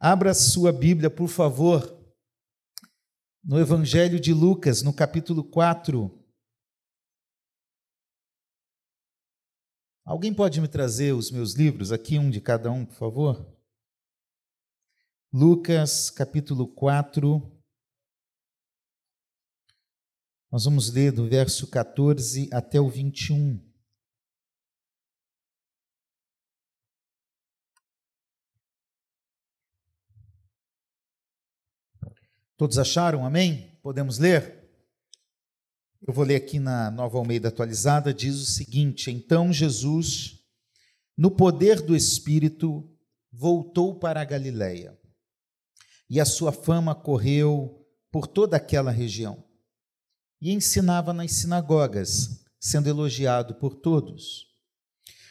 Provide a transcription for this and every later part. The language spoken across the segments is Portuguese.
Abra sua Bíblia, por favor, no Evangelho de Lucas, no capítulo 4. Alguém pode me trazer os meus livros, aqui um de cada um, por favor? Lucas, capítulo 4. Nós vamos ler do verso 14 até o 21. Todos acharam? Amém? Podemos ler? Eu vou ler aqui na Nova Almeida atualizada, diz o seguinte: Então Jesus, no poder do Espírito, voltou para a Galiléia, e a sua fama correu por toda aquela região e ensinava nas sinagogas, sendo elogiado por todos.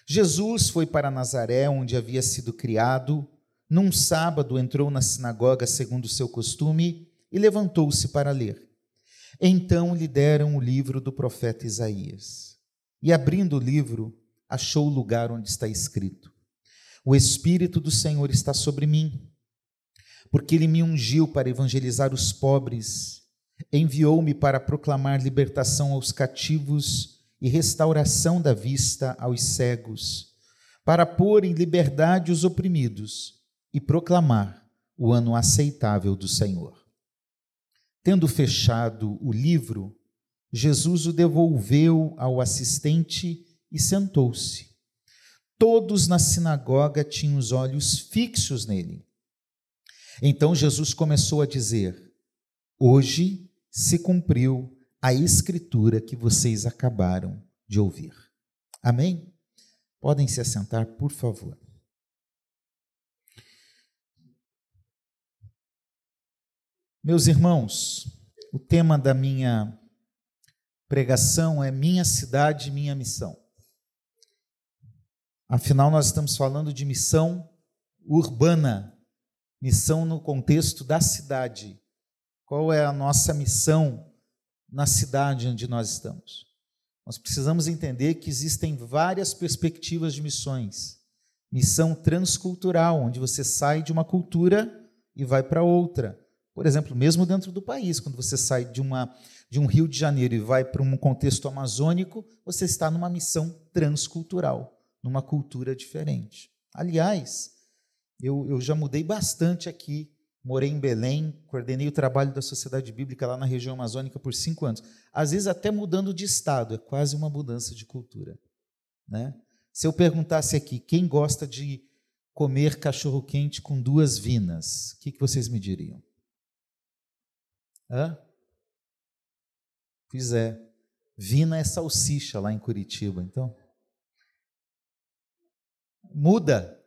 Jesus foi para Nazaré, onde havia sido criado. Num sábado entrou na sinagoga segundo o seu costume e levantou-se para ler. Então lhe deram o livro do profeta Isaías. E abrindo o livro, achou o lugar onde está escrito: O Espírito do Senhor está sobre mim, porque ele me ungiu para evangelizar os pobres enviou-me para proclamar libertação aos cativos e restauração da vista aos cegos, para pôr em liberdade os oprimidos e proclamar o ano aceitável do Senhor. Tendo fechado o livro, Jesus o devolveu ao assistente e sentou-se. Todos na sinagoga tinham os olhos fixos nele. Então Jesus começou a dizer: Hoje se cumpriu a escritura que vocês acabaram de ouvir. Amém? Podem se assentar, por favor. Meus irmãos, o tema da minha pregação é Minha Cidade, Minha Missão. Afinal, nós estamos falando de missão urbana, missão no contexto da cidade. Qual é a nossa missão na cidade onde nós estamos? Nós precisamos entender que existem várias perspectivas de missões. Missão transcultural, onde você sai de uma cultura e vai para outra. Por exemplo, mesmo dentro do país, quando você sai de, uma, de um Rio de Janeiro e vai para um contexto amazônico, você está numa missão transcultural, numa cultura diferente. Aliás, eu, eu já mudei bastante aqui morei em Belém, coordenei o trabalho da Sociedade Bíblica lá na região amazônica por cinco anos. Às vezes até mudando de estado, é quase uma mudança de cultura. Né? Se eu perguntasse aqui, quem gosta de comer cachorro-quente com duas vinas, o que, que vocês me diriam? Hã? Pois é, vina é salsicha lá em Curitiba, então. Muda,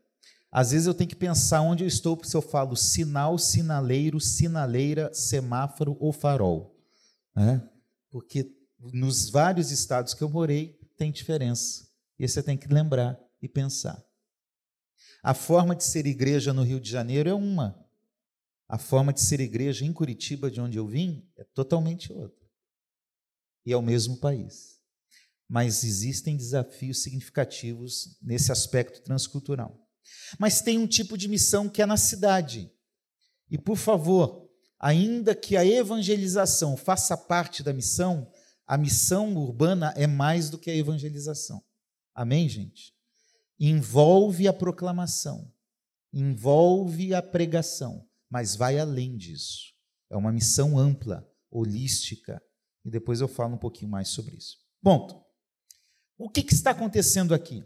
às vezes eu tenho que pensar onde eu estou, se eu falo sinal, sinaleiro, sinaleira, semáforo ou farol. Né? Porque nos vários estados que eu morei tem diferença. E você tem que lembrar e pensar. A forma de ser igreja no Rio de Janeiro é uma. A forma de ser igreja em Curitiba, de onde eu vim, é totalmente outra. E é o mesmo país. Mas existem desafios significativos nesse aspecto transcultural. Mas tem um tipo de missão que é na cidade. E, por favor, ainda que a evangelização faça parte da missão, a missão urbana é mais do que a evangelização. Amém, gente? Envolve a proclamação, envolve a pregação, mas vai além disso. É uma missão ampla, holística, e depois eu falo um pouquinho mais sobre isso. Ponto. O que, que está acontecendo aqui?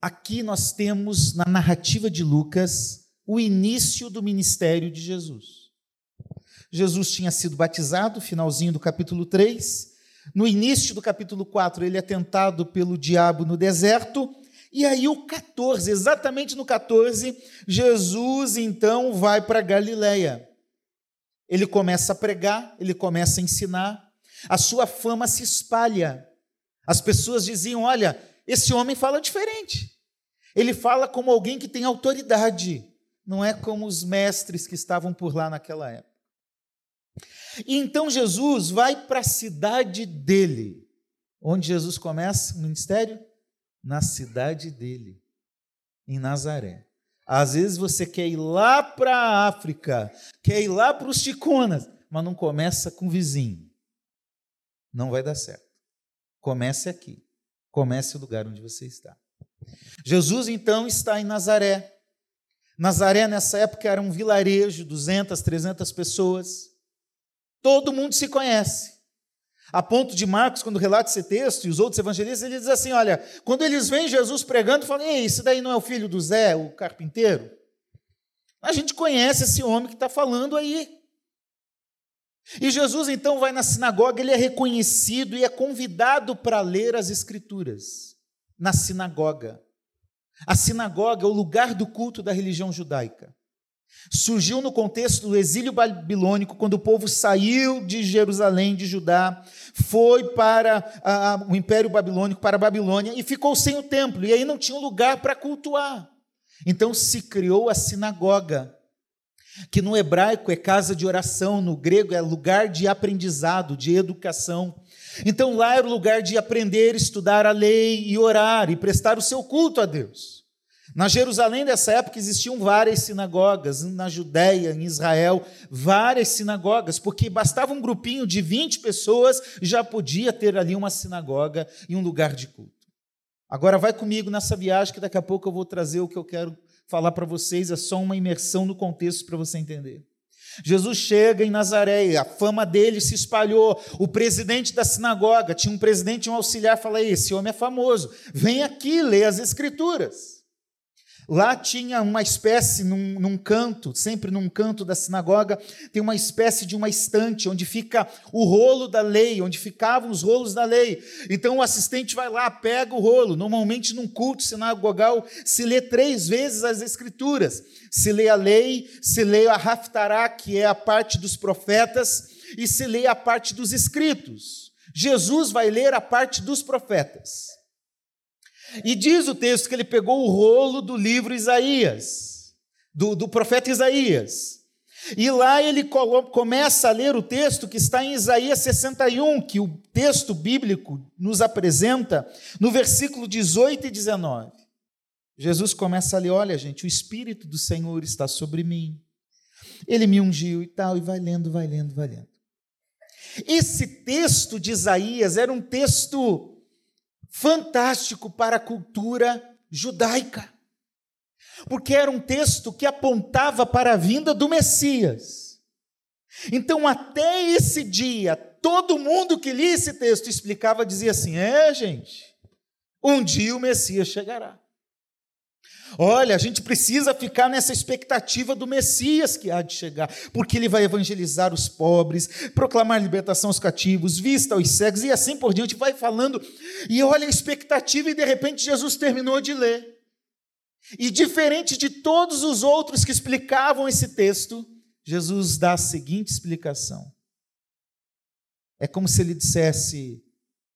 aqui nós temos na narrativa de Lucas o início do ministério de Jesus. Jesus tinha sido batizado, finalzinho do capítulo 3. No início do capítulo 4, ele é tentado pelo diabo no deserto. E aí, o 14, exatamente no 14, Jesus então vai para Galiléia. Ele começa a pregar, ele começa a ensinar, a sua fama se espalha. As pessoas diziam: Olha, esse homem fala diferente. Ele fala como alguém que tem autoridade, não é como os mestres que estavam por lá naquela época. E então Jesus vai para a cidade dele. Onde Jesus começa o ministério? Na cidade dele, em Nazaré. Às vezes você quer ir lá para a África, quer ir lá para os Chiconas, mas não começa com o vizinho. Não vai dar certo. Comece aqui. Comece o lugar onde você está. Jesus então está em Nazaré. Nazaré nessa época era um vilarejo, 200, 300 pessoas. Todo mundo se conhece. A ponto de Marcos, quando relata esse texto, e os outros evangelistas, ele diz assim: olha, quando eles veem Jesus pregando, falam, ei, esse daí não é o filho do Zé, o carpinteiro? A gente conhece esse homem que está falando aí. E Jesus então vai na sinagoga, ele é reconhecido e é convidado para ler as Escrituras na sinagoga. A sinagoga é o lugar do culto da religião judaica. Surgiu no contexto do exílio babilônico, quando o povo saiu de Jerusalém, de Judá, foi para a, o Império Babilônico, para a Babilônia, e ficou sem o templo, e aí não tinha um lugar para cultuar. Então se criou a sinagoga, que no hebraico é casa de oração, no grego é lugar de aprendizado, de educação. Então lá era o lugar de aprender, estudar a lei e orar e prestar o seu culto a Deus. Na Jerusalém dessa época existiam várias sinagogas, na Judéia, em Israel, várias sinagogas, porque bastava um grupinho de 20 pessoas já podia ter ali uma sinagoga e um lugar de culto. Agora vai comigo nessa viagem que daqui a pouco eu vou trazer o que eu quero falar para vocês, é só uma imersão no contexto para você entender. Jesus chega em Nazaré, a fama dele se espalhou. O presidente da sinagoga, tinha um presidente um auxiliar, fala: Esse homem é famoso, vem aqui ler as Escrituras. Lá tinha uma espécie, num, num, canto, sempre num canto da sinagoga, tem uma espécie de uma estante, onde fica o rolo da lei, onde ficavam os rolos da lei. Então o assistente vai lá, pega o rolo. Normalmente, num culto sinagogal, se lê três vezes as escrituras: se lê a lei, se lê a Haftará, que é a parte dos profetas, e se lê a parte dos escritos. Jesus vai ler a parte dos profetas. E diz o texto que ele pegou o rolo do livro Isaías, do, do profeta Isaías. E lá ele começa a ler o texto que está em Isaías 61, que o texto bíblico nos apresenta no versículo 18 e 19. Jesus começa a ler: olha, gente, o Espírito do Senhor está sobre mim. Ele me ungiu e tal, e vai lendo, vai lendo, vai lendo. Esse texto de Isaías era um texto fantástico para a cultura judaica, porque era um texto que apontava para a vinda do Messias. Então, até esse dia, todo mundo que lia esse texto explicava, dizia assim: é, gente, um dia o Messias chegará. Olha, a gente precisa ficar nessa expectativa do Messias que há de chegar, porque ele vai evangelizar os pobres, proclamar libertação aos cativos, vista aos cegos e assim por diante, vai falando. E olha a expectativa, e de repente Jesus terminou de ler. E diferente de todos os outros que explicavam esse texto, Jesus dá a seguinte explicação. É como se ele dissesse: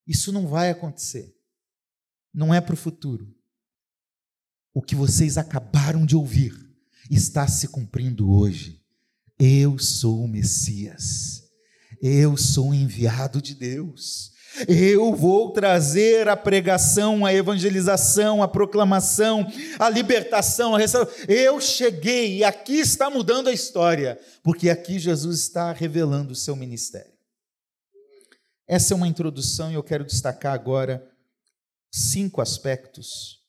Isso não vai acontecer, não é para o futuro o que vocês acabaram de ouvir está se cumprindo hoje. Eu sou o Messias. Eu sou o enviado de Deus. Eu vou trazer a pregação, a evangelização, a proclamação, a libertação, a restauração. Eu cheguei e aqui está mudando a história, porque aqui Jesus está revelando o seu ministério. Essa é uma introdução e eu quero destacar agora cinco aspectos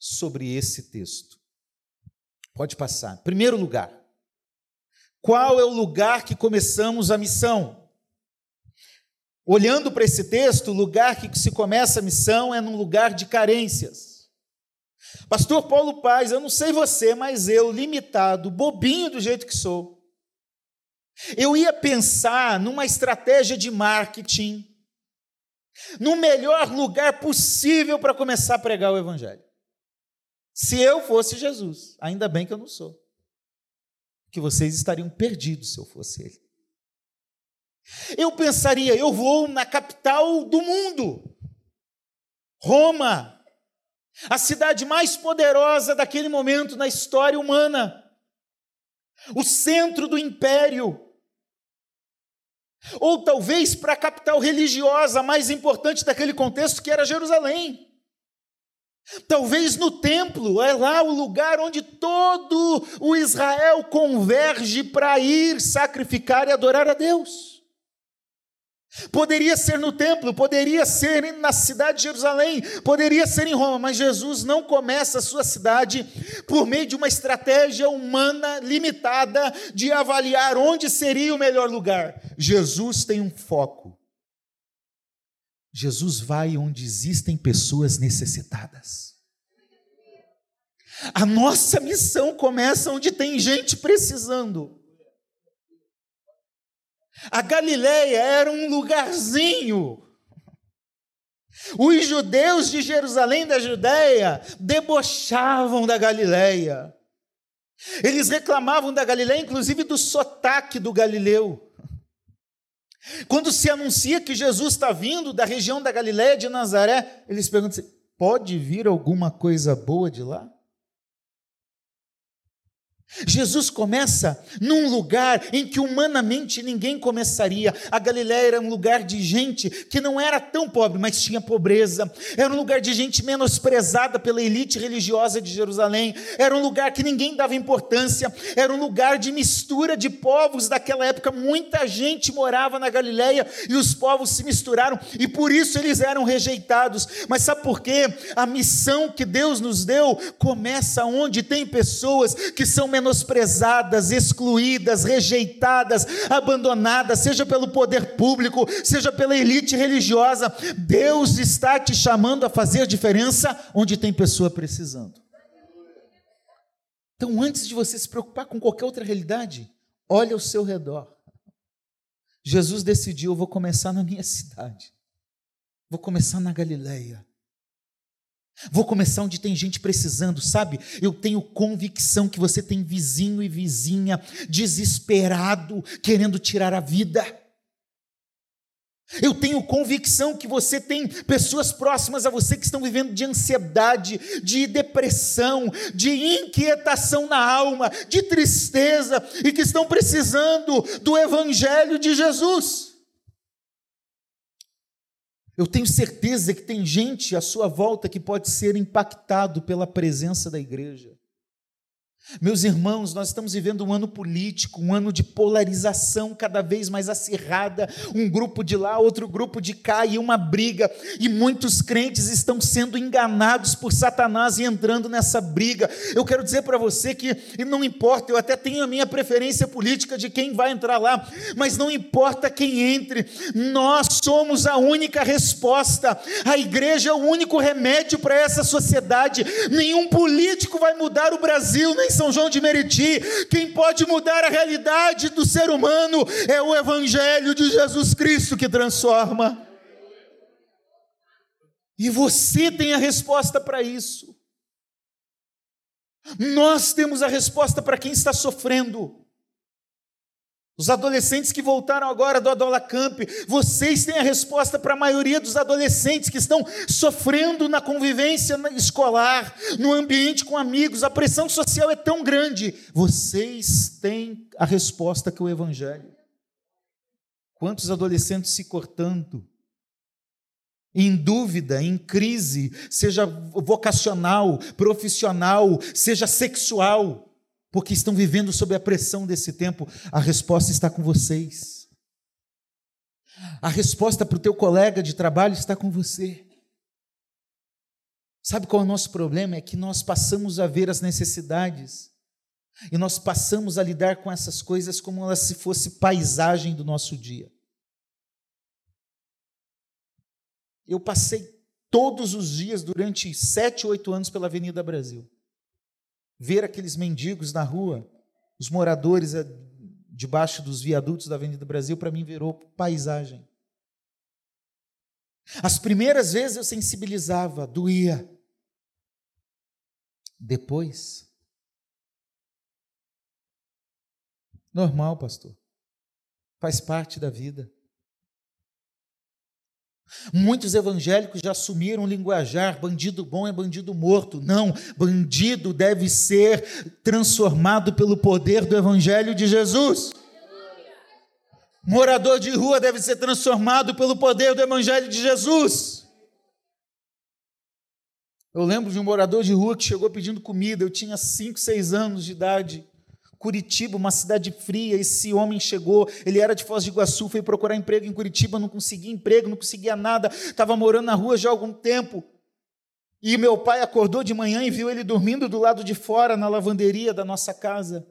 sobre esse texto. Pode passar. Primeiro lugar. Qual é o lugar que começamos a missão? Olhando para esse texto, o lugar que se começa a missão é num lugar de carências. Pastor Paulo Paz, eu não sei você, mas eu, limitado, bobinho do jeito que sou, eu ia pensar numa estratégia de marketing, no melhor lugar possível para começar a pregar o Evangelho. Se eu fosse Jesus, ainda bem que eu não sou, que vocês estariam perdidos se eu fosse ele. Eu pensaria, eu vou na capital do mundo, Roma, a cidade mais poderosa daquele momento na história humana, o centro do império. Ou talvez para a capital religiosa mais importante daquele contexto, que era Jerusalém. Talvez no templo, é lá o lugar onde todo o Israel converge para ir sacrificar e adorar a Deus. Poderia ser no templo, poderia ser na cidade de Jerusalém, poderia ser em Roma, mas Jesus não começa a sua cidade por meio de uma estratégia humana limitada de avaliar onde seria o melhor lugar. Jesus tem um foco. Jesus vai onde existem pessoas necessitadas. A nossa missão começa onde tem gente precisando. A Galileia era um lugarzinho. Os judeus de Jerusalém da Judéia debochavam da Galileia. Eles reclamavam da Galileia, inclusive do sotaque do galileu. Quando se anuncia que Jesus está vindo da região da Galileia de Nazaré, eles perguntam assim: pode vir alguma coisa boa de lá? Jesus começa num lugar em que humanamente ninguém começaria. A Galiléia era um lugar de gente que não era tão pobre, mas tinha pobreza. Era um lugar de gente menosprezada pela elite religiosa de Jerusalém. Era um lugar que ninguém dava importância. Era um lugar de mistura de povos daquela época. Muita gente morava na Galiléia e os povos se misturaram e por isso eles eram rejeitados. Mas sabe por quê? A missão que Deus nos deu começa onde tem pessoas que são menosprezadas menosprezadas, excluídas, rejeitadas, abandonadas, seja pelo poder público, seja pela elite religiosa. Deus está te chamando a fazer diferença onde tem pessoa precisando. Então, antes de você se preocupar com qualquer outra realidade, olhe ao seu redor. Jesus decidiu: eu vou começar na minha cidade, vou começar na Galileia. Vou começar onde tem gente precisando, sabe? Eu tenho convicção que você tem vizinho e vizinha desesperado, querendo tirar a vida. Eu tenho convicção que você tem pessoas próximas a você que estão vivendo de ansiedade, de depressão, de inquietação na alma, de tristeza e que estão precisando do Evangelho de Jesus. Eu tenho certeza que tem gente à sua volta que pode ser impactado pela presença da igreja. Meus irmãos, nós estamos vivendo um ano político, um ano de polarização cada vez mais acirrada, um grupo de lá, outro grupo de cá, e uma briga, e muitos crentes estão sendo enganados por Satanás e entrando nessa briga. Eu quero dizer para você que, não importa, eu até tenho a minha preferência política de quem vai entrar lá, mas não importa quem entre, nós somos a única resposta, a igreja é o único remédio para essa sociedade, nenhum político vai mudar o Brasil, nem são João de Meriti, quem pode mudar a realidade do ser humano é o Evangelho de Jesus Cristo que transforma. E você tem a resposta para isso. Nós temos a resposta para quem está sofrendo. Os adolescentes que voltaram agora do Adola Camp, vocês têm a resposta para a maioria dos adolescentes que estão sofrendo na convivência escolar, no ambiente com amigos, a pressão social é tão grande. Vocês têm a resposta que o Evangelho. Quantos adolescentes se cortando, em dúvida, em crise, seja vocacional, profissional, seja sexual porque estão vivendo sob a pressão desse tempo, a resposta está com vocês. A resposta para o teu colega de trabalho está com você. Sabe qual é o nosso problema? É que nós passamos a ver as necessidades e nós passamos a lidar com essas coisas como elas se fosse paisagem do nosso dia. Eu passei todos os dias durante sete, oito anos pela Avenida Brasil ver aqueles mendigos na rua, os moradores eh, debaixo dos viadutos da Avenida Brasil, para mim virou paisagem. As primeiras vezes eu sensibilizava, doía. Depois, normal, pastor. Faz parte da vida. Muitos evangélicos já assumiram linguajar: bandido bom é bandido morto. Não, bandido deve ser transformado pelo poder do evangelho de Jesus. Morador de rua deve ser transformado pelo poder do evangelho de Jesus. Eu lembro de um morador de rua que chegou pedindo comida. Eu tinha 5, 6 anos de idade. Curitiba, uma cidade fria. Esse homem chegou, ele era de Foz de Iguaçu, foi procurar emprego em Curitiba, não conseguia emprego, não conseguia nada, estava morando na rua já há algum tempo. E meu pai acordou de manhã e viu ele dormindo do lado de fora, na lavanderia da nossa casa.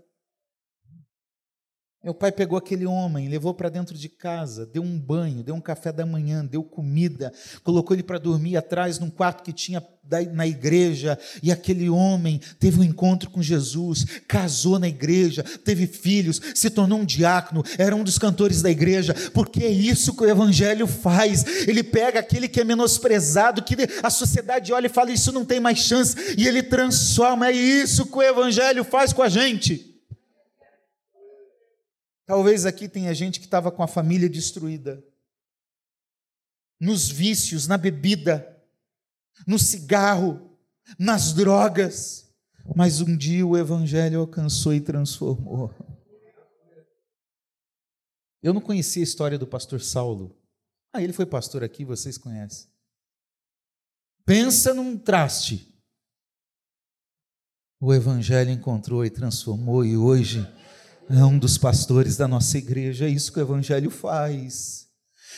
Meu pai pegou aquele homem, levou para dentro de casa, deu um banho, deu um café da manhã, deu comida, colocou ele para dormir atrás num quarto que tinha na igreja. E aquele homem teve um encontro com Jesus, casou na igreja, teve filhos, se tornou um diácono, era um dos cantores da igreja, porque é isso que o evangelho faz. Ele pega aquele que é menosprezado, que a sociedade olha e fala: Isso não tem mais chance, e ele transforma. É isso que o evangelho faz com a gente. Talvez aqui tenha gente que estava com a família destruída, nos vícios, na bebida, no cigarro, nas drogas, mas um dia o Evangelho alcançou e transformou. Eu não conhecia a história do pastor Saulo. Ah, ele foi pastor aqui, vocês conhecem. Pensa num traste. O Evangelho encontrou e transformou, e hoje é um dos pastores da nossa igreja, é isso que o Evangelho faz.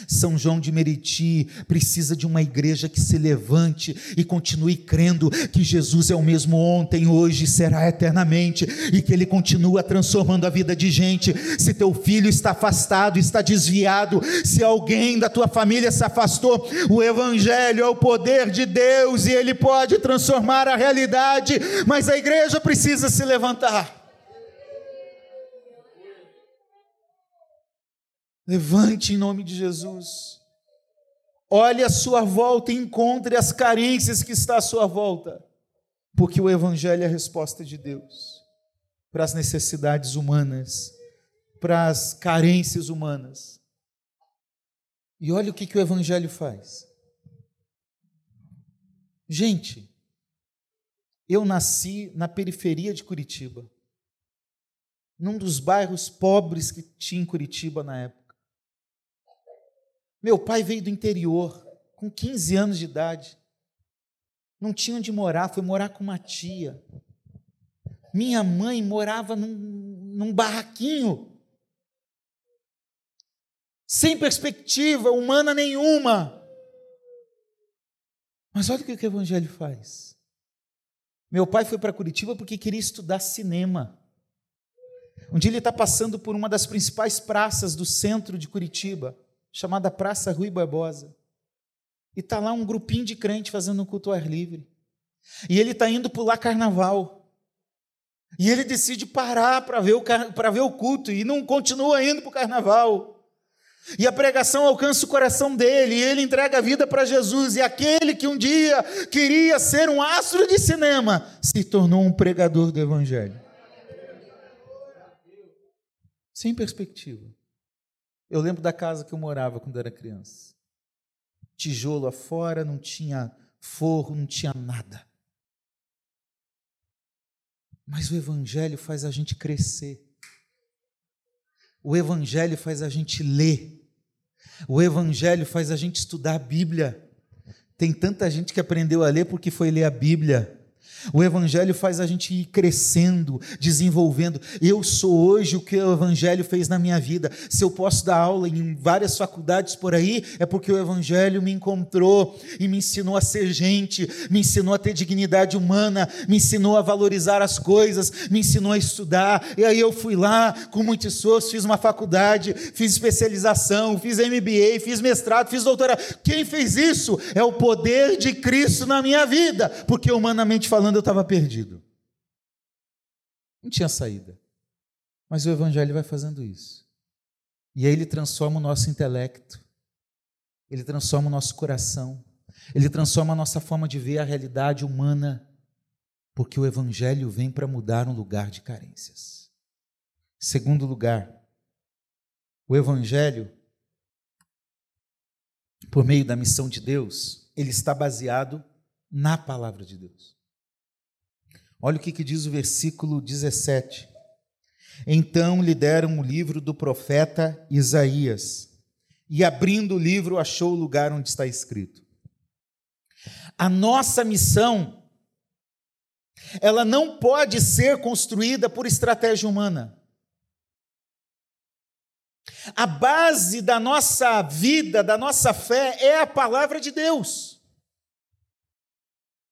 São João de Meriti precisa de uma igreja que se levante e continue crendo que Jesus é o mesmo ontem, hoje e será eternamente e que ele continua transformando a vida de gente. Se teu filho está afastado, está desviado, se alguém da tua família se afastou, o evangelho é o poder de Deus e ele pode transformar a realidade, mas a igreja precisa se levantar. Levante em nome de Jesus. Olhe à sua volta e encontre as carências que está à sua volta. Porque o Evangelho é a resposta de Deus para as necessidades humanas, para as carências humanas. E olha o que, que o Evangelho faz. Gente, eu nasci na periferia de Curitiba, num dos bairros pobres que tinha em Curitiba na época. Meu pai veio do interior, com 15 anos de idade. Não tinha onde morar, foi morar com uma tia. Minha mãe morava num, num barraquinho, sem perspectiva humana nenhuma. Mas olha o que o Evangelho faz. Meu pai foi para Curitiba porque queria estudar cinema. Um dia ele está passando por uma das principais praças do centro de Curitiba chamada Praça Rui Barbosa. E está lá um grupinho de crente fazendo um culto ao ar livre. E ele está indo pular carnaval. E ele decide parar para ver, o, ver o culto e não continua indo para o carnaval. E a pregação alcança o coração dele, e ele entrega a vida para Jesus. E aquele que um dia queria ser um astro de cinema se tornou um pregador do Evangelho. Sem perspectiva. Eu lembro da casa que eu morava quando era criança. Tijolo afora, não tinha forro, não tinha nada. Mas o Evangelho faz a gente crescer. O Evangelho faz a gente ler. O Evangelho faz a gente estudar a Bíblia. Tem tanta gente que aprendeu a ler porque foi ler a Bíblia. O Evangelho faz a gente ir crescendo, desenvolvendo. Eu sou hoje o que o Evangelho fez na minha vida. Se eu posso dar aula em várias faculdades por aí, é porque o Evangelho me encontrou e me ensinou a ser gente, me ensinou a ter dignidade humana, me ensinou a valorizar as coisas, me ensinou a estudar. E aí eu fui lá com muito esforço, fiz uma faculdade, fiz especialização, fiz MBA, fiz mestrado, fiz doutorado. Quem fez isso é o poder de Cristo na minha vida, porque humanamente falando, eu estava perdido. Não tinha saída. Mas o Evangelho vai fazendo isso. E aí ele transforma o nosso intelecto, ele transforma o nosso coração, ele transforma a nossa forma de ver a realidade humana, porque o Evangelho vem para mudar um lugar de carências. Segundo lugar, o Evangelho, por meio da missão de Deus, ele está baseado na palavra de Deus. Olha o que, que diz o versículo 17. Então lhe deram o livro do profeta Isaías, e abrindo o livro, achou o lugar onde está escrito: A nossa missão ela não pode ser construída por estratégia humana. A base da nossa vida, da nossa fé, é a palavra de Deus.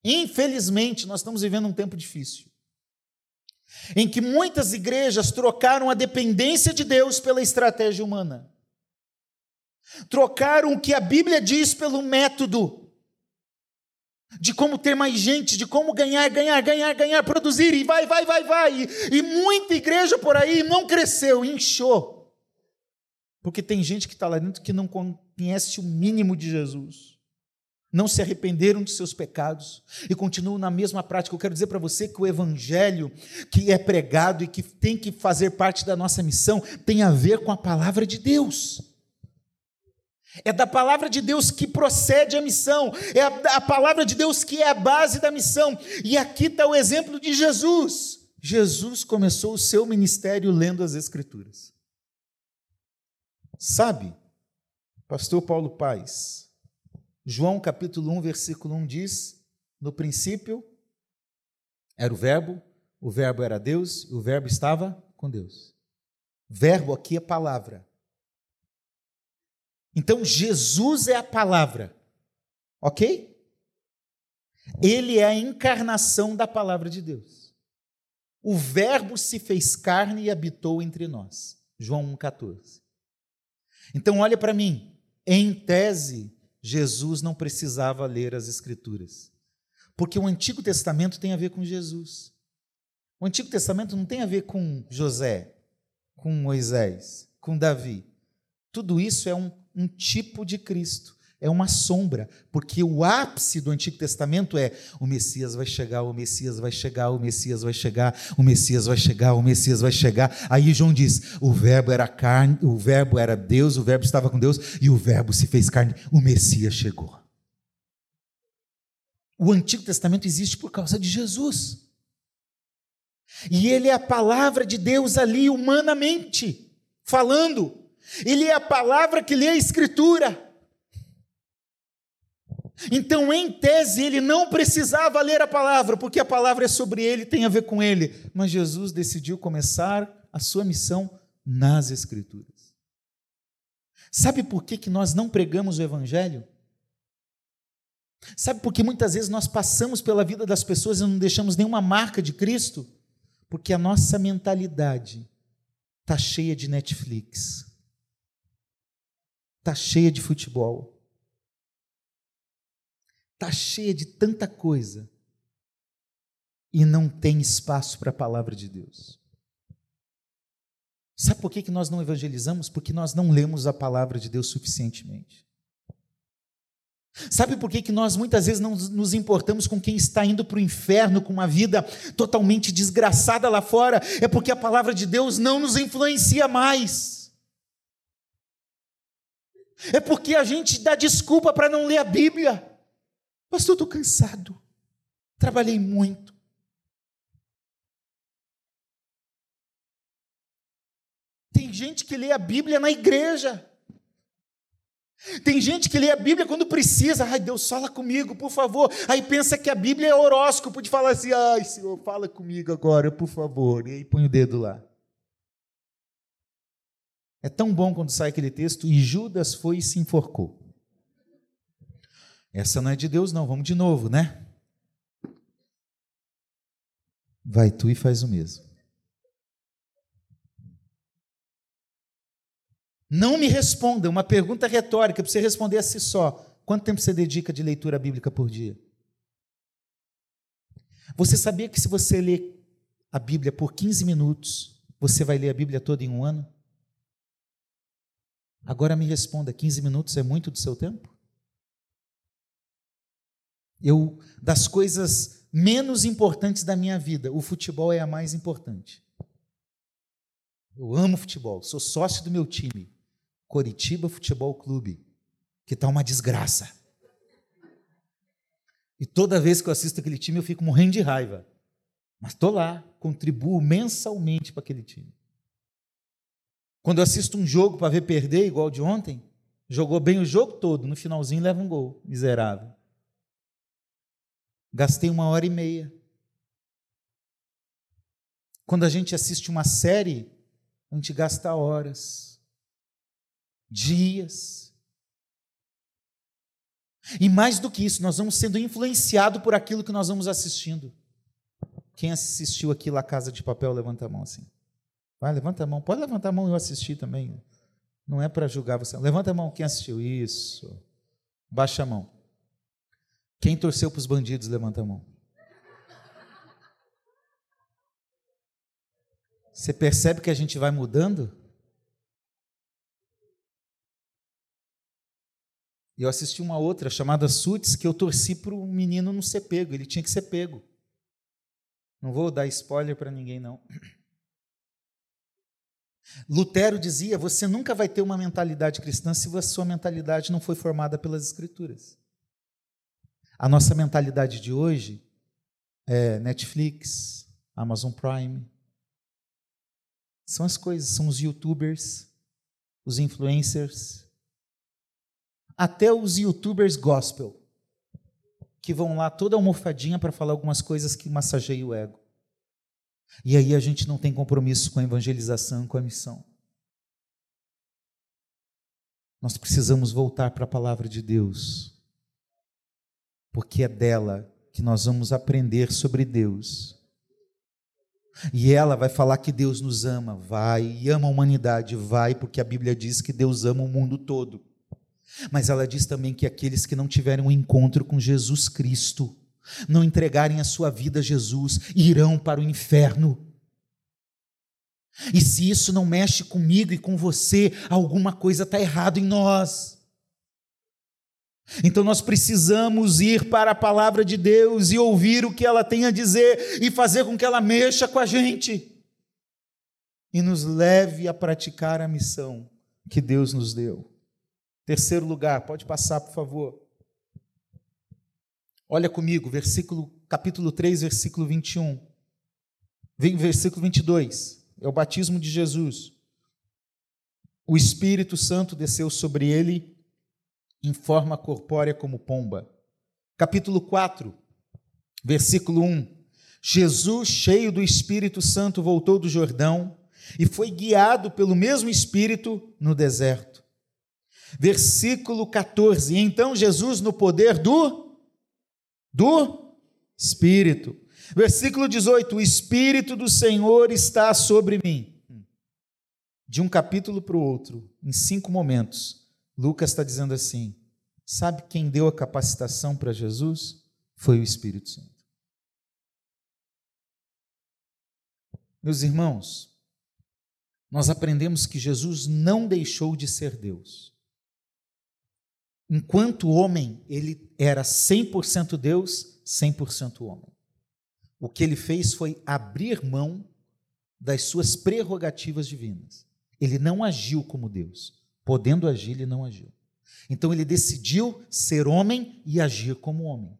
Infelizmente, nós estamos vivendo um tempo difícil, em que muitas igrejas trocaram a dependência de Deus pela estratégia humana, trocaram o que a Bíblia diz pelo método, de como ter mais gente, de como ganhar, ganhar, ganhar, ganhar, produzir, e vai, vai, vai, vai. E, e muita igreja por aí não cresceu, inchou. Porque tem gente que está lá dentro que não conhece o mínimo de Jesus. Não se arrependeram de seus pecados e continuam na mesma prática. Eu quero dizer para você que o evangelho que é pregado e que tem que fazer parte da nossa missão tem a ver com a palavra de Deus. É da palavra de Deus que procede a missão, é a, a palavra de Deus que é a base da missão. E aqui está o exemplo de Jesus. Jesus começou o seu ministério lendo as Escrituras. Sabe, pastor Paulo Paz, João capítulo 1, versículo 1 diz: No princípio era o Verbo, o Verbo era Deus e o Verbo estava com Deus. Verbo aqui é palavra. Então Jesus é a palavra, ok? Ele é a encarnação da palavra de Deus. O Verbo se fez carne e habitou entre nós. João 1,14. Então, olha para mim. Em tese, Jesus não precisava ler as Escrituras. Porque o Antigo Testamento tem a ver com Jesus. O Antigo Testamento não tem a ver com José, com Moisés, com Davi. Tudo isso é um, um tipo de Cristo é uma sombra, porque o ápice do Antigo Testamento é o Messias vai chegar, o Messias vai chegar, o Messias vai chegar, o Messias vai chegar, o Messias vai chegar. Aí João diz: o verbo era carne, o verbo era Deus, o verbo estava com Deus e o verbo se fez carne, o Messias chegou. O Antigo Testamento existe por causa de Jesus. E ele é a palavra de Deus ali humanamente falando. Ele é a palavra que lê a escritura. Então, em tese, ele não precisava ler a palavra, porque a palavra é sobre ele, tem a ver com ele. Mas Jesus decidiu começar a sua missão nas Escrituras. Sabe por que, que nós não pregamos o Evangelho? Sabe por que muitas vezes nós passamos pela vida das pessoas e não deixamos nenhuma marca de Cristo? Porque a nossa mentalidade está cheia de Netflix, está cheia de futebol está cheia de tanta coisa e não tem espaço para a palavra de Deus. Sabe por que, que nós não evangelizamos? Porque nós não lemos a palavra de Deus suficientemente. Sabe por que, que nós muitas vezes não nos importamos com quem está indo para o inferno com uma vida totalmente desgraçada lá fora? É porque a palavra de Deus não nos influencia mais. É porque a gente dá desculpa para não ler a Bíblia. Pastor, estou cansado. Trabalhei muito. Tem gente que lê a Bíblia na igreja. Tem gente que lê a Bíblia quando precisa. Ai, Deus, fala comigo, por favor. Aí pensa que a Bíblia é horóscopo de falar assim: ai, Senhor, fala comigo agora, por favor. E aí põe o dedo lá. É tão bom quando sai aquele texto: e Judas foi e se enforcou. Essa não é de Deus, não. Vamos de novo, né? Vai tu e faz o mesmo. Não me responda, uma pergunta retórica, para você responder a si só. Quanto tempo você dedica de leitura bíblica por dia? Você sabia que se você ler a Bíblia por 15 minutos, você vai ler a Bíblia toda em um ano? Agora me responda: 15 minutos é muito do seu tempo? Eu das coisas menos importantes da minha vida, o futebol é a mais importante. Eu amo futebol, sou sócio do meu time, Coritiba Futebol Clube, que está uma desgraça. E toda vez que eu assisto aquele time, eu fico morrendo de raiva. Mas estou lá, contribuo mensalmente para aquele time. Quando eu assisto um jogo para ver perder, igual de ontem, jogou bem o jogo todo, no finalzinho leva um gol, miserável. Gastei uma hora e meia. Quando a gente assiste uma série, a gente gasta horas, dias. E mais do que isso, nós vamos sendo influenciados por aquilo que nós vamos assistindo. Quem assistiu aqui La Casa de Papel, levanta a mão assim. Vai, levanta a mão. Pode levantar a mão, eu assisti também. Não é para julgar você. Levanta a mão, quem assistiu? Isso. Baixa a mão. Quem torceu para os bandidos, levanta a mão. Você percebe que a gente vai mudando? Eu assisti uma outra chamada Suits que eu torci para o menino não ser pego, ele tinha que ser pego. Não vou dar spoiler para ninguém, não. Lutero dizia: você nunca vai ter uma mentalidade cristã se a sua mentalidade não foi formada pelas Escrituras. A nossa mentalidade de hoje é Netflix, Amazon Prime, são as coisas, são os youtubers, os influencers, até os youtubers gospel, que vão lá toda almofadinha para falar algumas coisas que massageiam o ego. E aí a gente não tem compromisso com a evangelização, com a missão. Nós precisamos voltar para a palavra de Deus, porque é dela que nós vamos aprender sobre Deus e ela vai falar que Deus nos ama, vai, e ama a humanidade, vai, porque a Bíblia diz que Deus ama o mundo todo. Mas ela diz também que aqueles que não tiverem um encontro com Jesus Cristo, não entregarem a sua vida a Jesus, irão para o inferno. E se isso não mexe comigo e com você, alguma coisa está errada em nós. Então nós precisamos ir para a palavra de Deus e ouvir o que ela tem a dizer e fazer com que ela mexa com a gente e nos leve a praticar a missão que Deus nos deu. Terceiro lugar, pode passar, por favor. Olha comigo, versículo capítulo 3, versículo 21. Vem versículo 22. É o batismo de Jesus. O Espírito Santo desceu sobre ele em forma corpórea como pomba. Capítulo 4, versículo 1. Jesus, cheio do Espírito Santo, voltou do Jordão e foi guiado pelo mesmo Espírito no deserto. Versículo 14. Então Jesus, no poder do do Espírito. Versículo 18: O Espírito do Senhor está sobre mim. De um capítulo para o outro, em cinco momentos, Lucas está dizendo assim: sabe quem deu a capacitação para Jesus? Foi o Espírito Santo. Meus irmãos, nós aprendemos que Jesus não deixou de ser Deus. Enquanto homem, ele era 100% Deus, 100% homem. O que ele fez foi abrir mão das suas prerrogativas divinas. Ele não agiu como Deus. Podendo agir, ele não agiu. Então ele decidiu ser homem e agir como homem.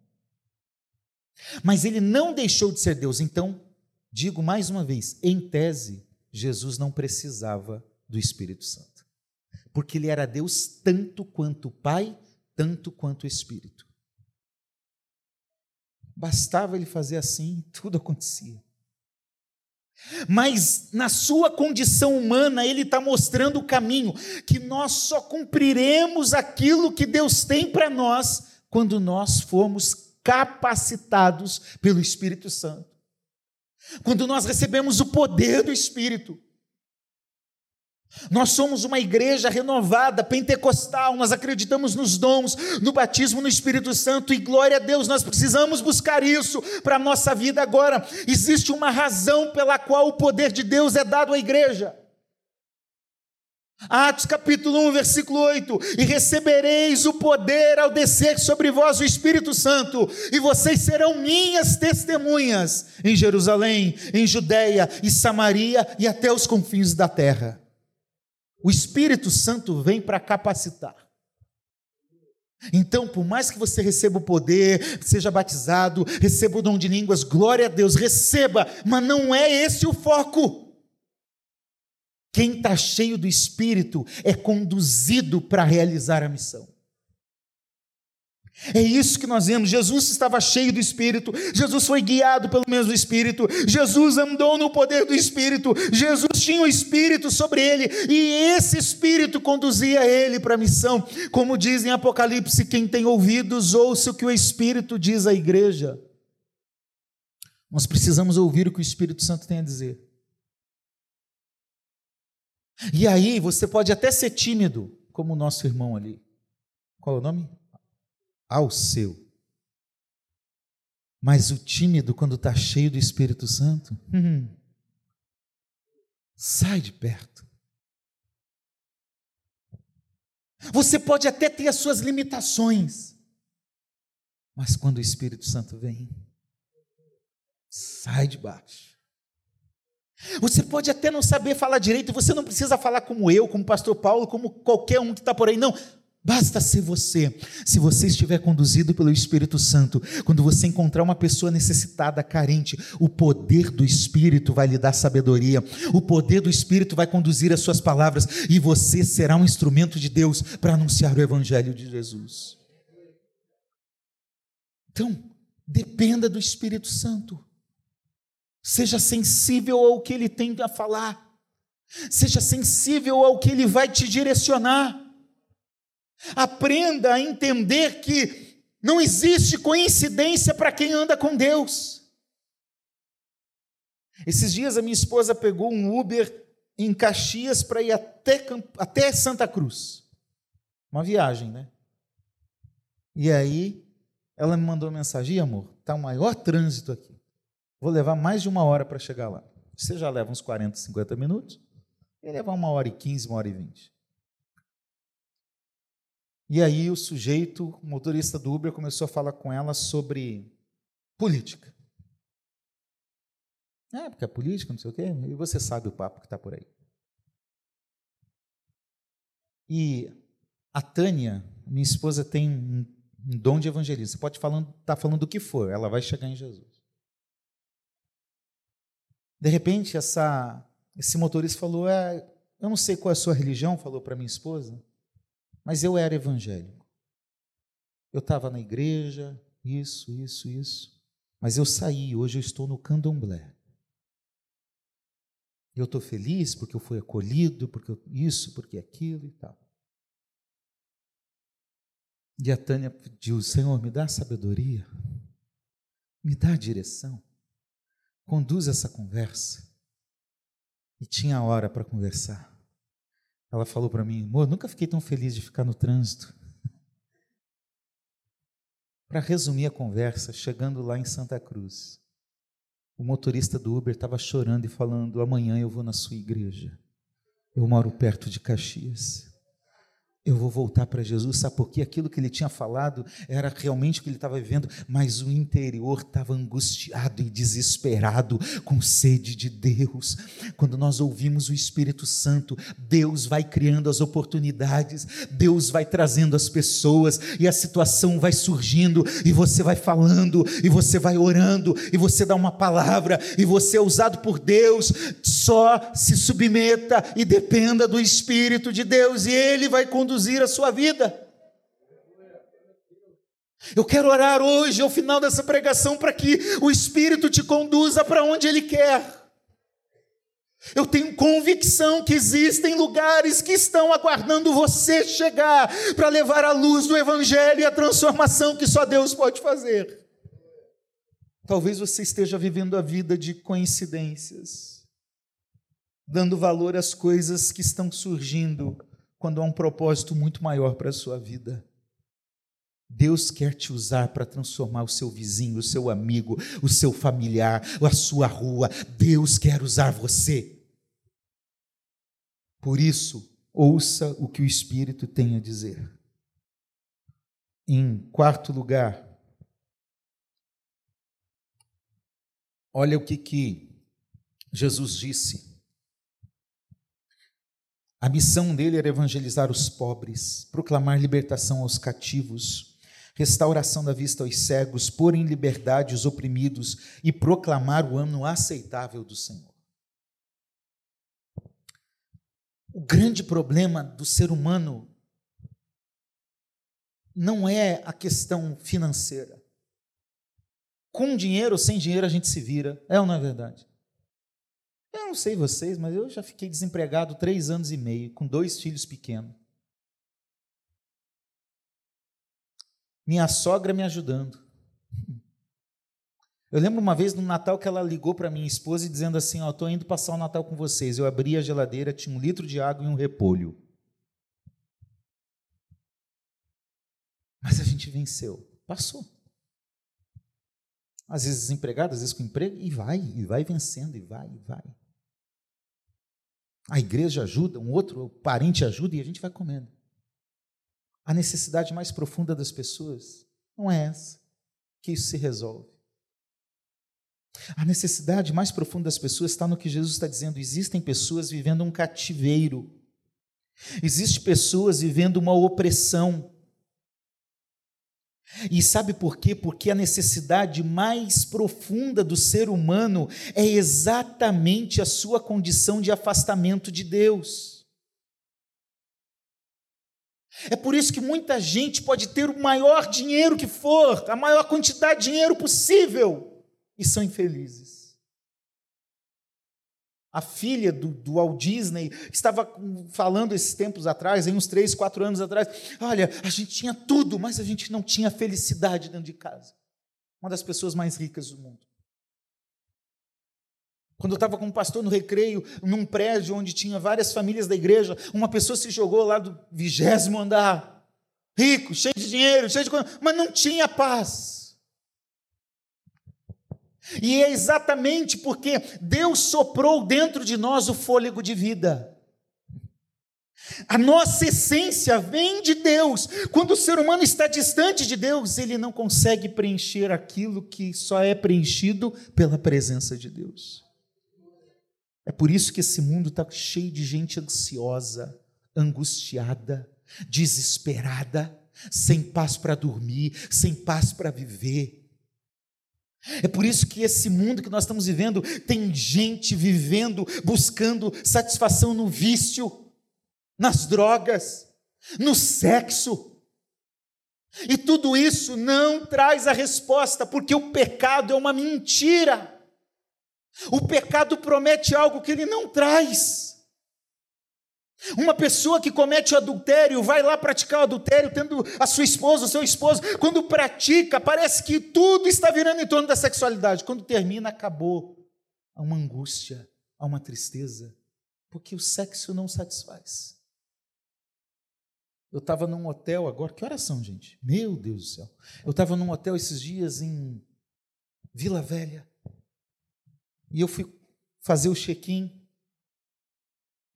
Mas ele não deixou de ser Deus. Então, digo mais uma vez, em tese, Jesus não precisava do Espírito Santo. Porque ele era Deus tanto quanto o Pai, tanto quanto o Espírito. Bastava ele fazer assim, tudo acontecia. Mas na sua condição humana, ele está mostrando o caminho, que nós só cumpriremos aquilo que Deus tem para nós quando nós formos capacitados pelo Espírito Santo. Quando nós recebemos o poder do Espírito. Nós somos uma igreja renovada, pentecostal, nós acreditamos nos dons, no batismo no Espírito Santo e glória a Deus, nós precisamos buscar isso para a nossa vida agora. Existe uma razão pela qual o poder de Deus é dado à igreja. Atos capítulo 1, versículo 8: E recebereis o poder ao descer sobre vós o Espírito Santo, e vocês serão minhas testemunhas em Jerusalém, em Judéia e Samaria e até os confins da terra. O Espírito Santo vem para capacitar. Então, por mais que você receba o poder, seja batizado, receba o dom de línguas, glória a Deus, receba, mas não é esse o foco. Quem está cheio do Espírito é conduzido para realizar a missão. É isso que nós vemos. Jesus estava cheio do Espírito, Jesus foi guiado pelo mesmo Espírito, Jesus andou no poder do Espírito, Jesus tinha o Espírito sobre ele e esse Espírito conduzia ele para a missão. Como diz em Apocalipse: quem tem ouvidos, ouça o que o Espírito diz à igreja. Nós precisamos ouvir o que o Espírito Santo tem a dizer. E aí você pode até ser tímido, como o nosso irmão ali. Qual é o nome? Ao seu. Mas o tímido, quando está cheio do Espírito Santo, hum, sai de perto. Você pode até ter as suas limitações, mas quando o Espírito Santo vem, sai de baixo. Você pode até não saber falar direito, você não precisa falar como eu, como o pastor Paulo, como qualquer um que está por aí, não. Basta ser você. Se você estiver conduzido pelo Espírito Santo, quando você encontrar uma pessoa necessitada, carente, o poder do Espírito vai lhe dar sabedoria, o poder do Espírito vai conduzir as suas palavras e você será um instrumento de Deus para anunciar o Evangelho de Jesus. Então, dependa do Espírito Santo. Seja sensível ao que ele tem a falar. Seja sensível ao que ele vai te direcionar. Aprenda a entender que não existe coincidência para quem anda com Deus. Esses dias a minha esposa pegou um Uber em Caxias para ir até, até Santa Cruz. Uma viagem, né? E aí ela me mandou mensagem: amor, está o maior trânsito aqui. Vou levar mais de uma hora para chegar lá. Você já leva uns 40, 50 minutos? Ia levar uma hora e 15, uma hora e 20. E aí o sujeito, o motorista do Uber, começou a falar com ela sobre política. É, porque é política, não sei o quê, e você sabe o papo que está por aí. E a Tânia, minha esposa, tem um, dom de evangelista. Pode estar falando, tá falando do que for, ela vai chegar em Jesus. De repente, essa, esse motorista falou: é, Eu não sei qual é a sua religião, falou para minha esposa. Mas eu era evangélico. Eu estava na igreja, isso, isso, isso. Mas eu saí, hoje eu estou no candomblé. Eu estou feliz porque eu fui acolhido, porque eu, isso, porque aquilo e tal. E a Tânia pediu: Senhor, me dá sabedoria, me dá direção, conduz essa conversa. E tinha hora para conversar. Ela falou para mim, amor, nunca fiquei tão feliz de ficar no trânsito. Para resumir a conversa, chegando lá em Santa Cruz, o motorista do Uber estava chorando e falando: amanhã eu vou na sua igreja. Eu moro perto de Caxias eu vou voltar para Jesus, sabe por quê? Aquilo que ele tinha falado era realmente o que ele estava vivendo, mas o interior estava angustiado e desesperado, com sede de Deus. Quando nós ouvimos o Espírito Santo, Deus vai criando as oportunidades, Deus vai trazendo as pessoas, e a situação vai surgindo, e você vai falando, e você vai orando, e você dá uma palavra, e você é usado por Deus, só se submeta e dependa do Espírito de Deus, e Ele vai conduzir conduzir a sua vida. Eu quero orar hoje, ao final dessa pregação, para que o Espírito te conduza para onde Ele quer. Eu tenho convicção que existem lugares que estão aguardando você chegar para levar a luz do Evangelho e a transformação que só Deus pode fazer. Talvez você esteja vivendo a vida de coincidências, dando valor às coisas que estão surgindo quando há um propósito muito maior para a sua vida. Deus quer te usar para transformar o seu vizinho, o seu amigo, o seu familiar, a sua rua. Deus quer usar você. Por isso, ouça o que o Espírito tem a dizer. Em quarto lugar, olha o que, que Jesus disse a missão dele era evangelizar os pobres, proclamar libertação aos cativos, restauração da vista aos cegos, pôr em liberdade os oprimidos e proclamar o ano aceitável do Senhor. O grande problema do ser humano não é a questão financeira. Com dinheiro ou sem dinheiro a gente se vira, é ou não é verdade? Eu não sei vocês, mas eu já fiquei desempregado três anos e meio, com dois filhos pequenos. Minha sogra me ajudando. Eu lembro uma vez no Natal que ela ligou para minha esposa e dizendo assim: Ó, oh, estou indo passar o Natal com vocês. Eu abri a geladeira, tinha um litro de água e um repolho. Mas a gente venceu. Passou. Às vezes desempregado, às vezes com emprego, e vai, e vai vencendo, e vai, e vai. A igreja ajuda, um outro parente ajuda e a gente vai comendo. A necessidade mais profunda das pessoas não é essa, que isso se resolve. A necessidade mais profunda das pessoas está no que Jesus está dizendo. Existem pessoas vivendo um cativeiro. Existem pessoas vivendo uma opressão. E sabe por quê? Porque a necessidade mais profunda do ser humano é exatamente a sua condição de afastamento de Deus. É por isso que muita gente pode ter o maior dinheiro que for, a maior quantidade de dinheiro possível, e são infelizes a filha do, do, Walt Disney, estava falando esses tempos atrás, em uns três, quatro anos atrás, olha, a gente tinha tudo, mas a gente não tinha felicidade dentro de casa. Uma das pessoas mais ricas do mundo. Quando eu estava com um pastor no recreio, num prédio onde tinha várias famílias da igreja, uma pessoa se jogou lá do vigésimo andar, rico, cheio de dinheiro, cheio de mas não tinha paz. E é exatamente porque Deus soprou dentro de nós o fôlego de vida. A nossa essência vem de Deus. Quando o ser humano está distante de Deus, ele não consegue preencher aquilo que só é preenchido pela presença de Deus. É por isso que esse mundo está cheio de gente ansiosa, angustiada, desesperada, sem paz para dormir, sem paz para viver. É por isso que esse mundo que nós estamos vivendo tem gente vivendo, buscando satisfação no vício, nas drogas, no sexo. E tudo isso não traz a resposta, porque o pecado é uma mentira. O pecado promete algo que ele não traz. Uma pessoa que comete o adultério, vai lá praticar o adultério, tendo a sua esposa, o seu esposo, quando pratica, parece que tudo está virando em torno da sexualidade. Quando termina, acabou. Há uma angústia, há uma tristeza, porque o sexo não satisfaz. Eu estava num hotel agora, que horas são, gente? Meu Deus do céu. Eu estava num hotel esses dias em Vila Velha, e eu fui fazer o check-in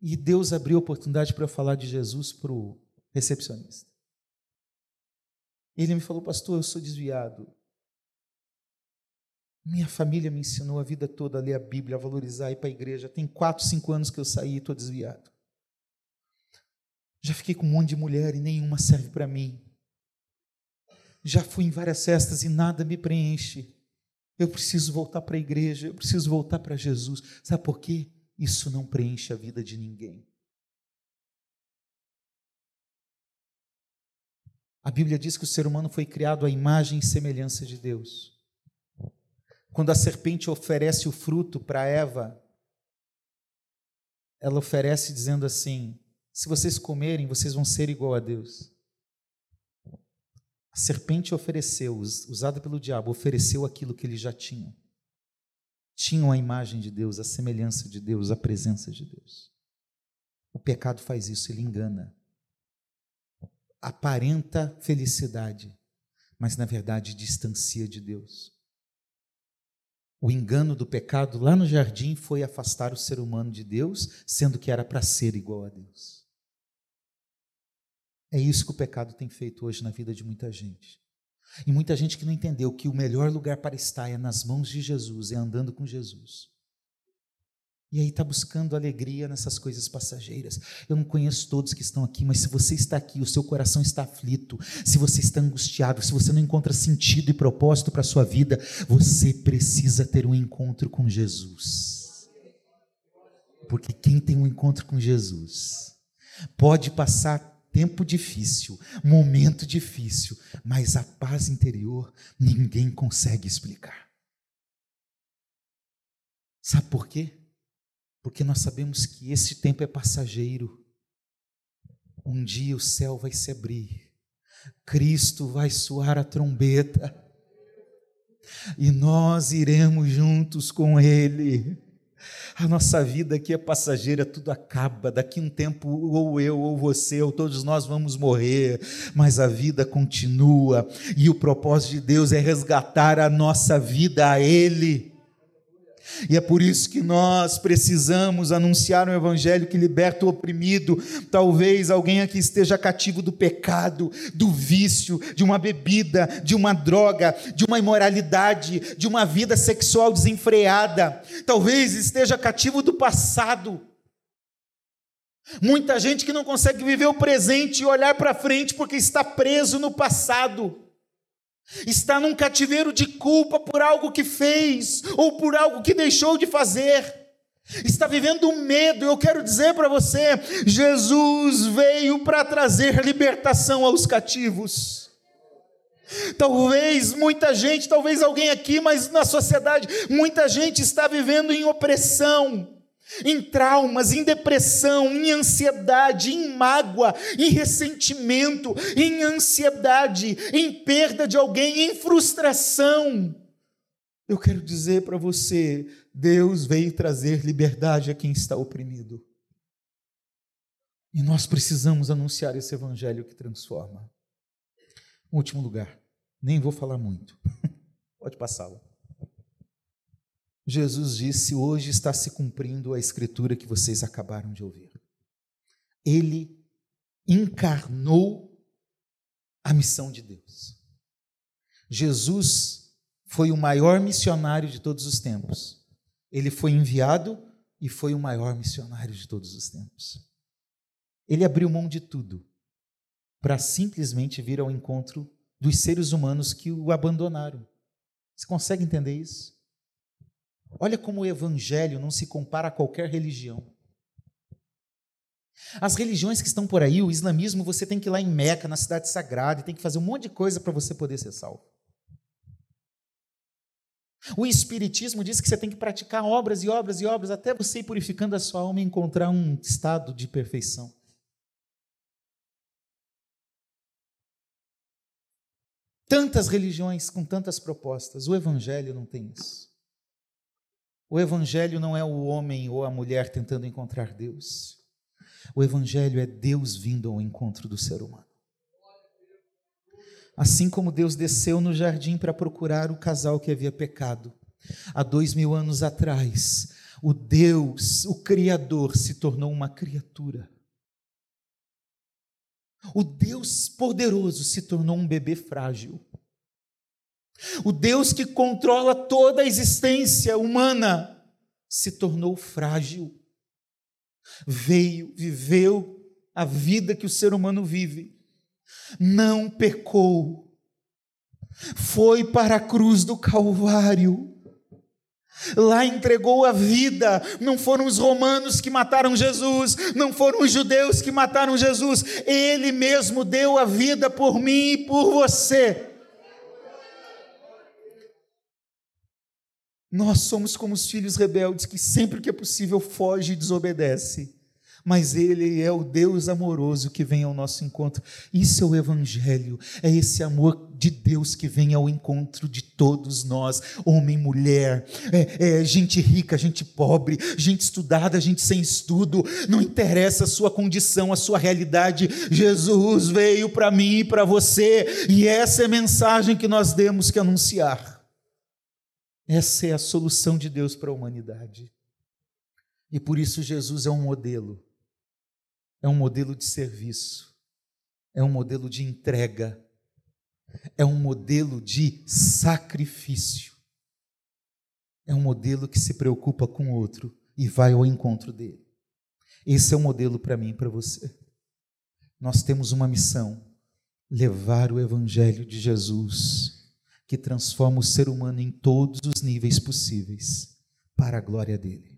e Deus abriu oportunidade para eu falar de Jesus para o recepcionista. Ele me falou, pastor, eu sou desviado. Minha família me ensinou a vida toda a ler a Bíblia, a valorizar, ir para a igreja. Tem quatro, cinco anos que eu saí e estou desviado. Já fiquei com um monte de mulher e nenhuma serve para mim. Já fui em várias festas e nada me preenche. Eu preciso voltar para a igreja, eu preciso voltar para Jesus. Sabe por quê? Isso não preenche a vida de ninguém. A Bíblia diz que o ser humano foi criado à imagem e semelhança de Deus. Quando a serpente oferece o fruto para Eva, ela oferece dizendo assim: se vocês comerem, vocês vão ser igual a Deus. A serpente ofereceu, usada pelo diabo, ofereceu aquilo que eles já tinham tinham a imagem de Deus, a semelhança de Deus, a presença de Deus. O pecado faz isso, ele engana. Aparenta felicidade, mas na verdade distancia de Deus. O engano do pecado lá no jardim foi afastar o ser humano de Deus, sendo que era para ser igual a Deus. É isso que o pecado tem feito hoje na vida de muita gente. E muita gente que não entendeu que o melhor lugar para estar é nas mãos de Jesus, é andando com Jesus. E aí está buscando alegria nessas coisas passageiras. Eu não conheço todos que estão aqui, mas se você está aqui, o seu coração está aflito, se você está angustiado, se você não encontra sentido e propósito para a sua vida, você precisa ter um encontro com Jesus. Porque quem tem um encontro com Jesus pode passar tempo difícil, momento difícil, mas a paz interior ninguém consegue explicar. Sabe por quê? Porque nós sabemos que esse tempo é passageiro. Um dia o céu vai se abrir, Cristo vai soar a trombeta, e nós iremos juntos com Ele. A nossa vida aqui é passageira, tudo acaba. Daqui um tempo, ou eu, ou você, ou todos nós vamos morrer, mas a vida continua. E o propósito de Deus é resgatar a nossa vida a Ele. E é por isso que nós precisamos anunciar um evangelho que liberta o oprimido. Talvez alguém aqui esteja cativo do pecado, do vício, de uma bebida, de uma droga, de uma imoralidade, de uma vida sexual desenfreada. Talvez esteja cativo do passado. Muita gente que não consegue viver o presente e olhar para frente porque está preso no passado está num cativeiro de culpa por algo que fez ou por algo que deixou de fazer. Está vivendo medo, eu quero dizer para você: Jesus veio para trazer libertação aos cativos. Talvez muita gente, talvez alguém aqui, mas na sociedade, muita gente está vivendo em opressão, em traumas, em depressão, em ansiedade, em mágoa, em ressentimento, em ansiedade, em perda de alguém, em frustração. Eu quero dizer para você: Deus veio trazer liberdade a quem está oprimido. E nós precisamos anunciar esse evangelho que transforma. Último lugar, nem vou falar muito, pode passá-lo. Jesus disse: Hoje está se cumprindo a escritura que vocês acabaram de ouvir. Ele encarnou a missão de Deus. Jesus foi o maior missionário de todos os tempos. Ele foi enviado e foi o maior missionário de todos os tempos. Ele abriu mão de tudo para simplesmente vir ao encontro dos seres humanos que o abandonaram. Você consegue entender isso? Olha como o evangelho não se compara a qualquer religião. As religiões que estão por aí, o islamismo, você tem que ir lá em Meca, na cidade sagrada, e tem que fazer um monte de coisa para você poder ser salvo. O espiritismo diz que você tem que praticar obras e obras e obras até você ir purificando a sua alma e encontrar um estado de perfeição. Tantas religiões com tantas propostas, o evangelho não tem isso. O Evangelho não é o homem ou a mulher tentando encontrar Deus. O Evangelho é Deus vindo ao encontro do ser humano. Assim como Deus desceu no jardim para procurar o casal que havia pecado, há dois mil anos atrás, o Deus, o Criador, se tornou uma criatura. O Deus poderoso se tornou um bebê frágil. O Deus que controla toda a existência humana se tornou frágil. Veio, viveu a vida que o ser humano vive, não pecou, foi para a cruz do Calvário. Lá entregou a vida. Não foram os romanos que mataram Jesus, não foram os judeus que mataram Jesus. Ele mesmo deu a vida por mim e por você. Nós somos como os filhos rebeldes que sempre que é possível foge e desobedece. Mas Ele é o Deus amoroso que vem ao nosso encontro. Isso é o Evangelho, é esse amor de Deus que vem ao encontro de todos nós, homem, mulher, é, é, gente rica, gente pobre, gente estudada, gente sem estudo, não interessa a sua condição, a sua realidade, Jesus veio para mim e para você, e essa é a mensagem que nós temos que anunciar. Essa é a solução de Deus para a humanidade. E por isso Jesus é um modelo. É um modelo de serviço. É um modelo de entrega. É um modelo de sacrifício. É um modelo que se preocupa com o outro e vai ao encontro dele. Esse é o modelo para mim e para você. Nós temos uma missão: levar o evangelho de Jesus que transforma o ser humano em todos os níveis possíveis para a glória dele.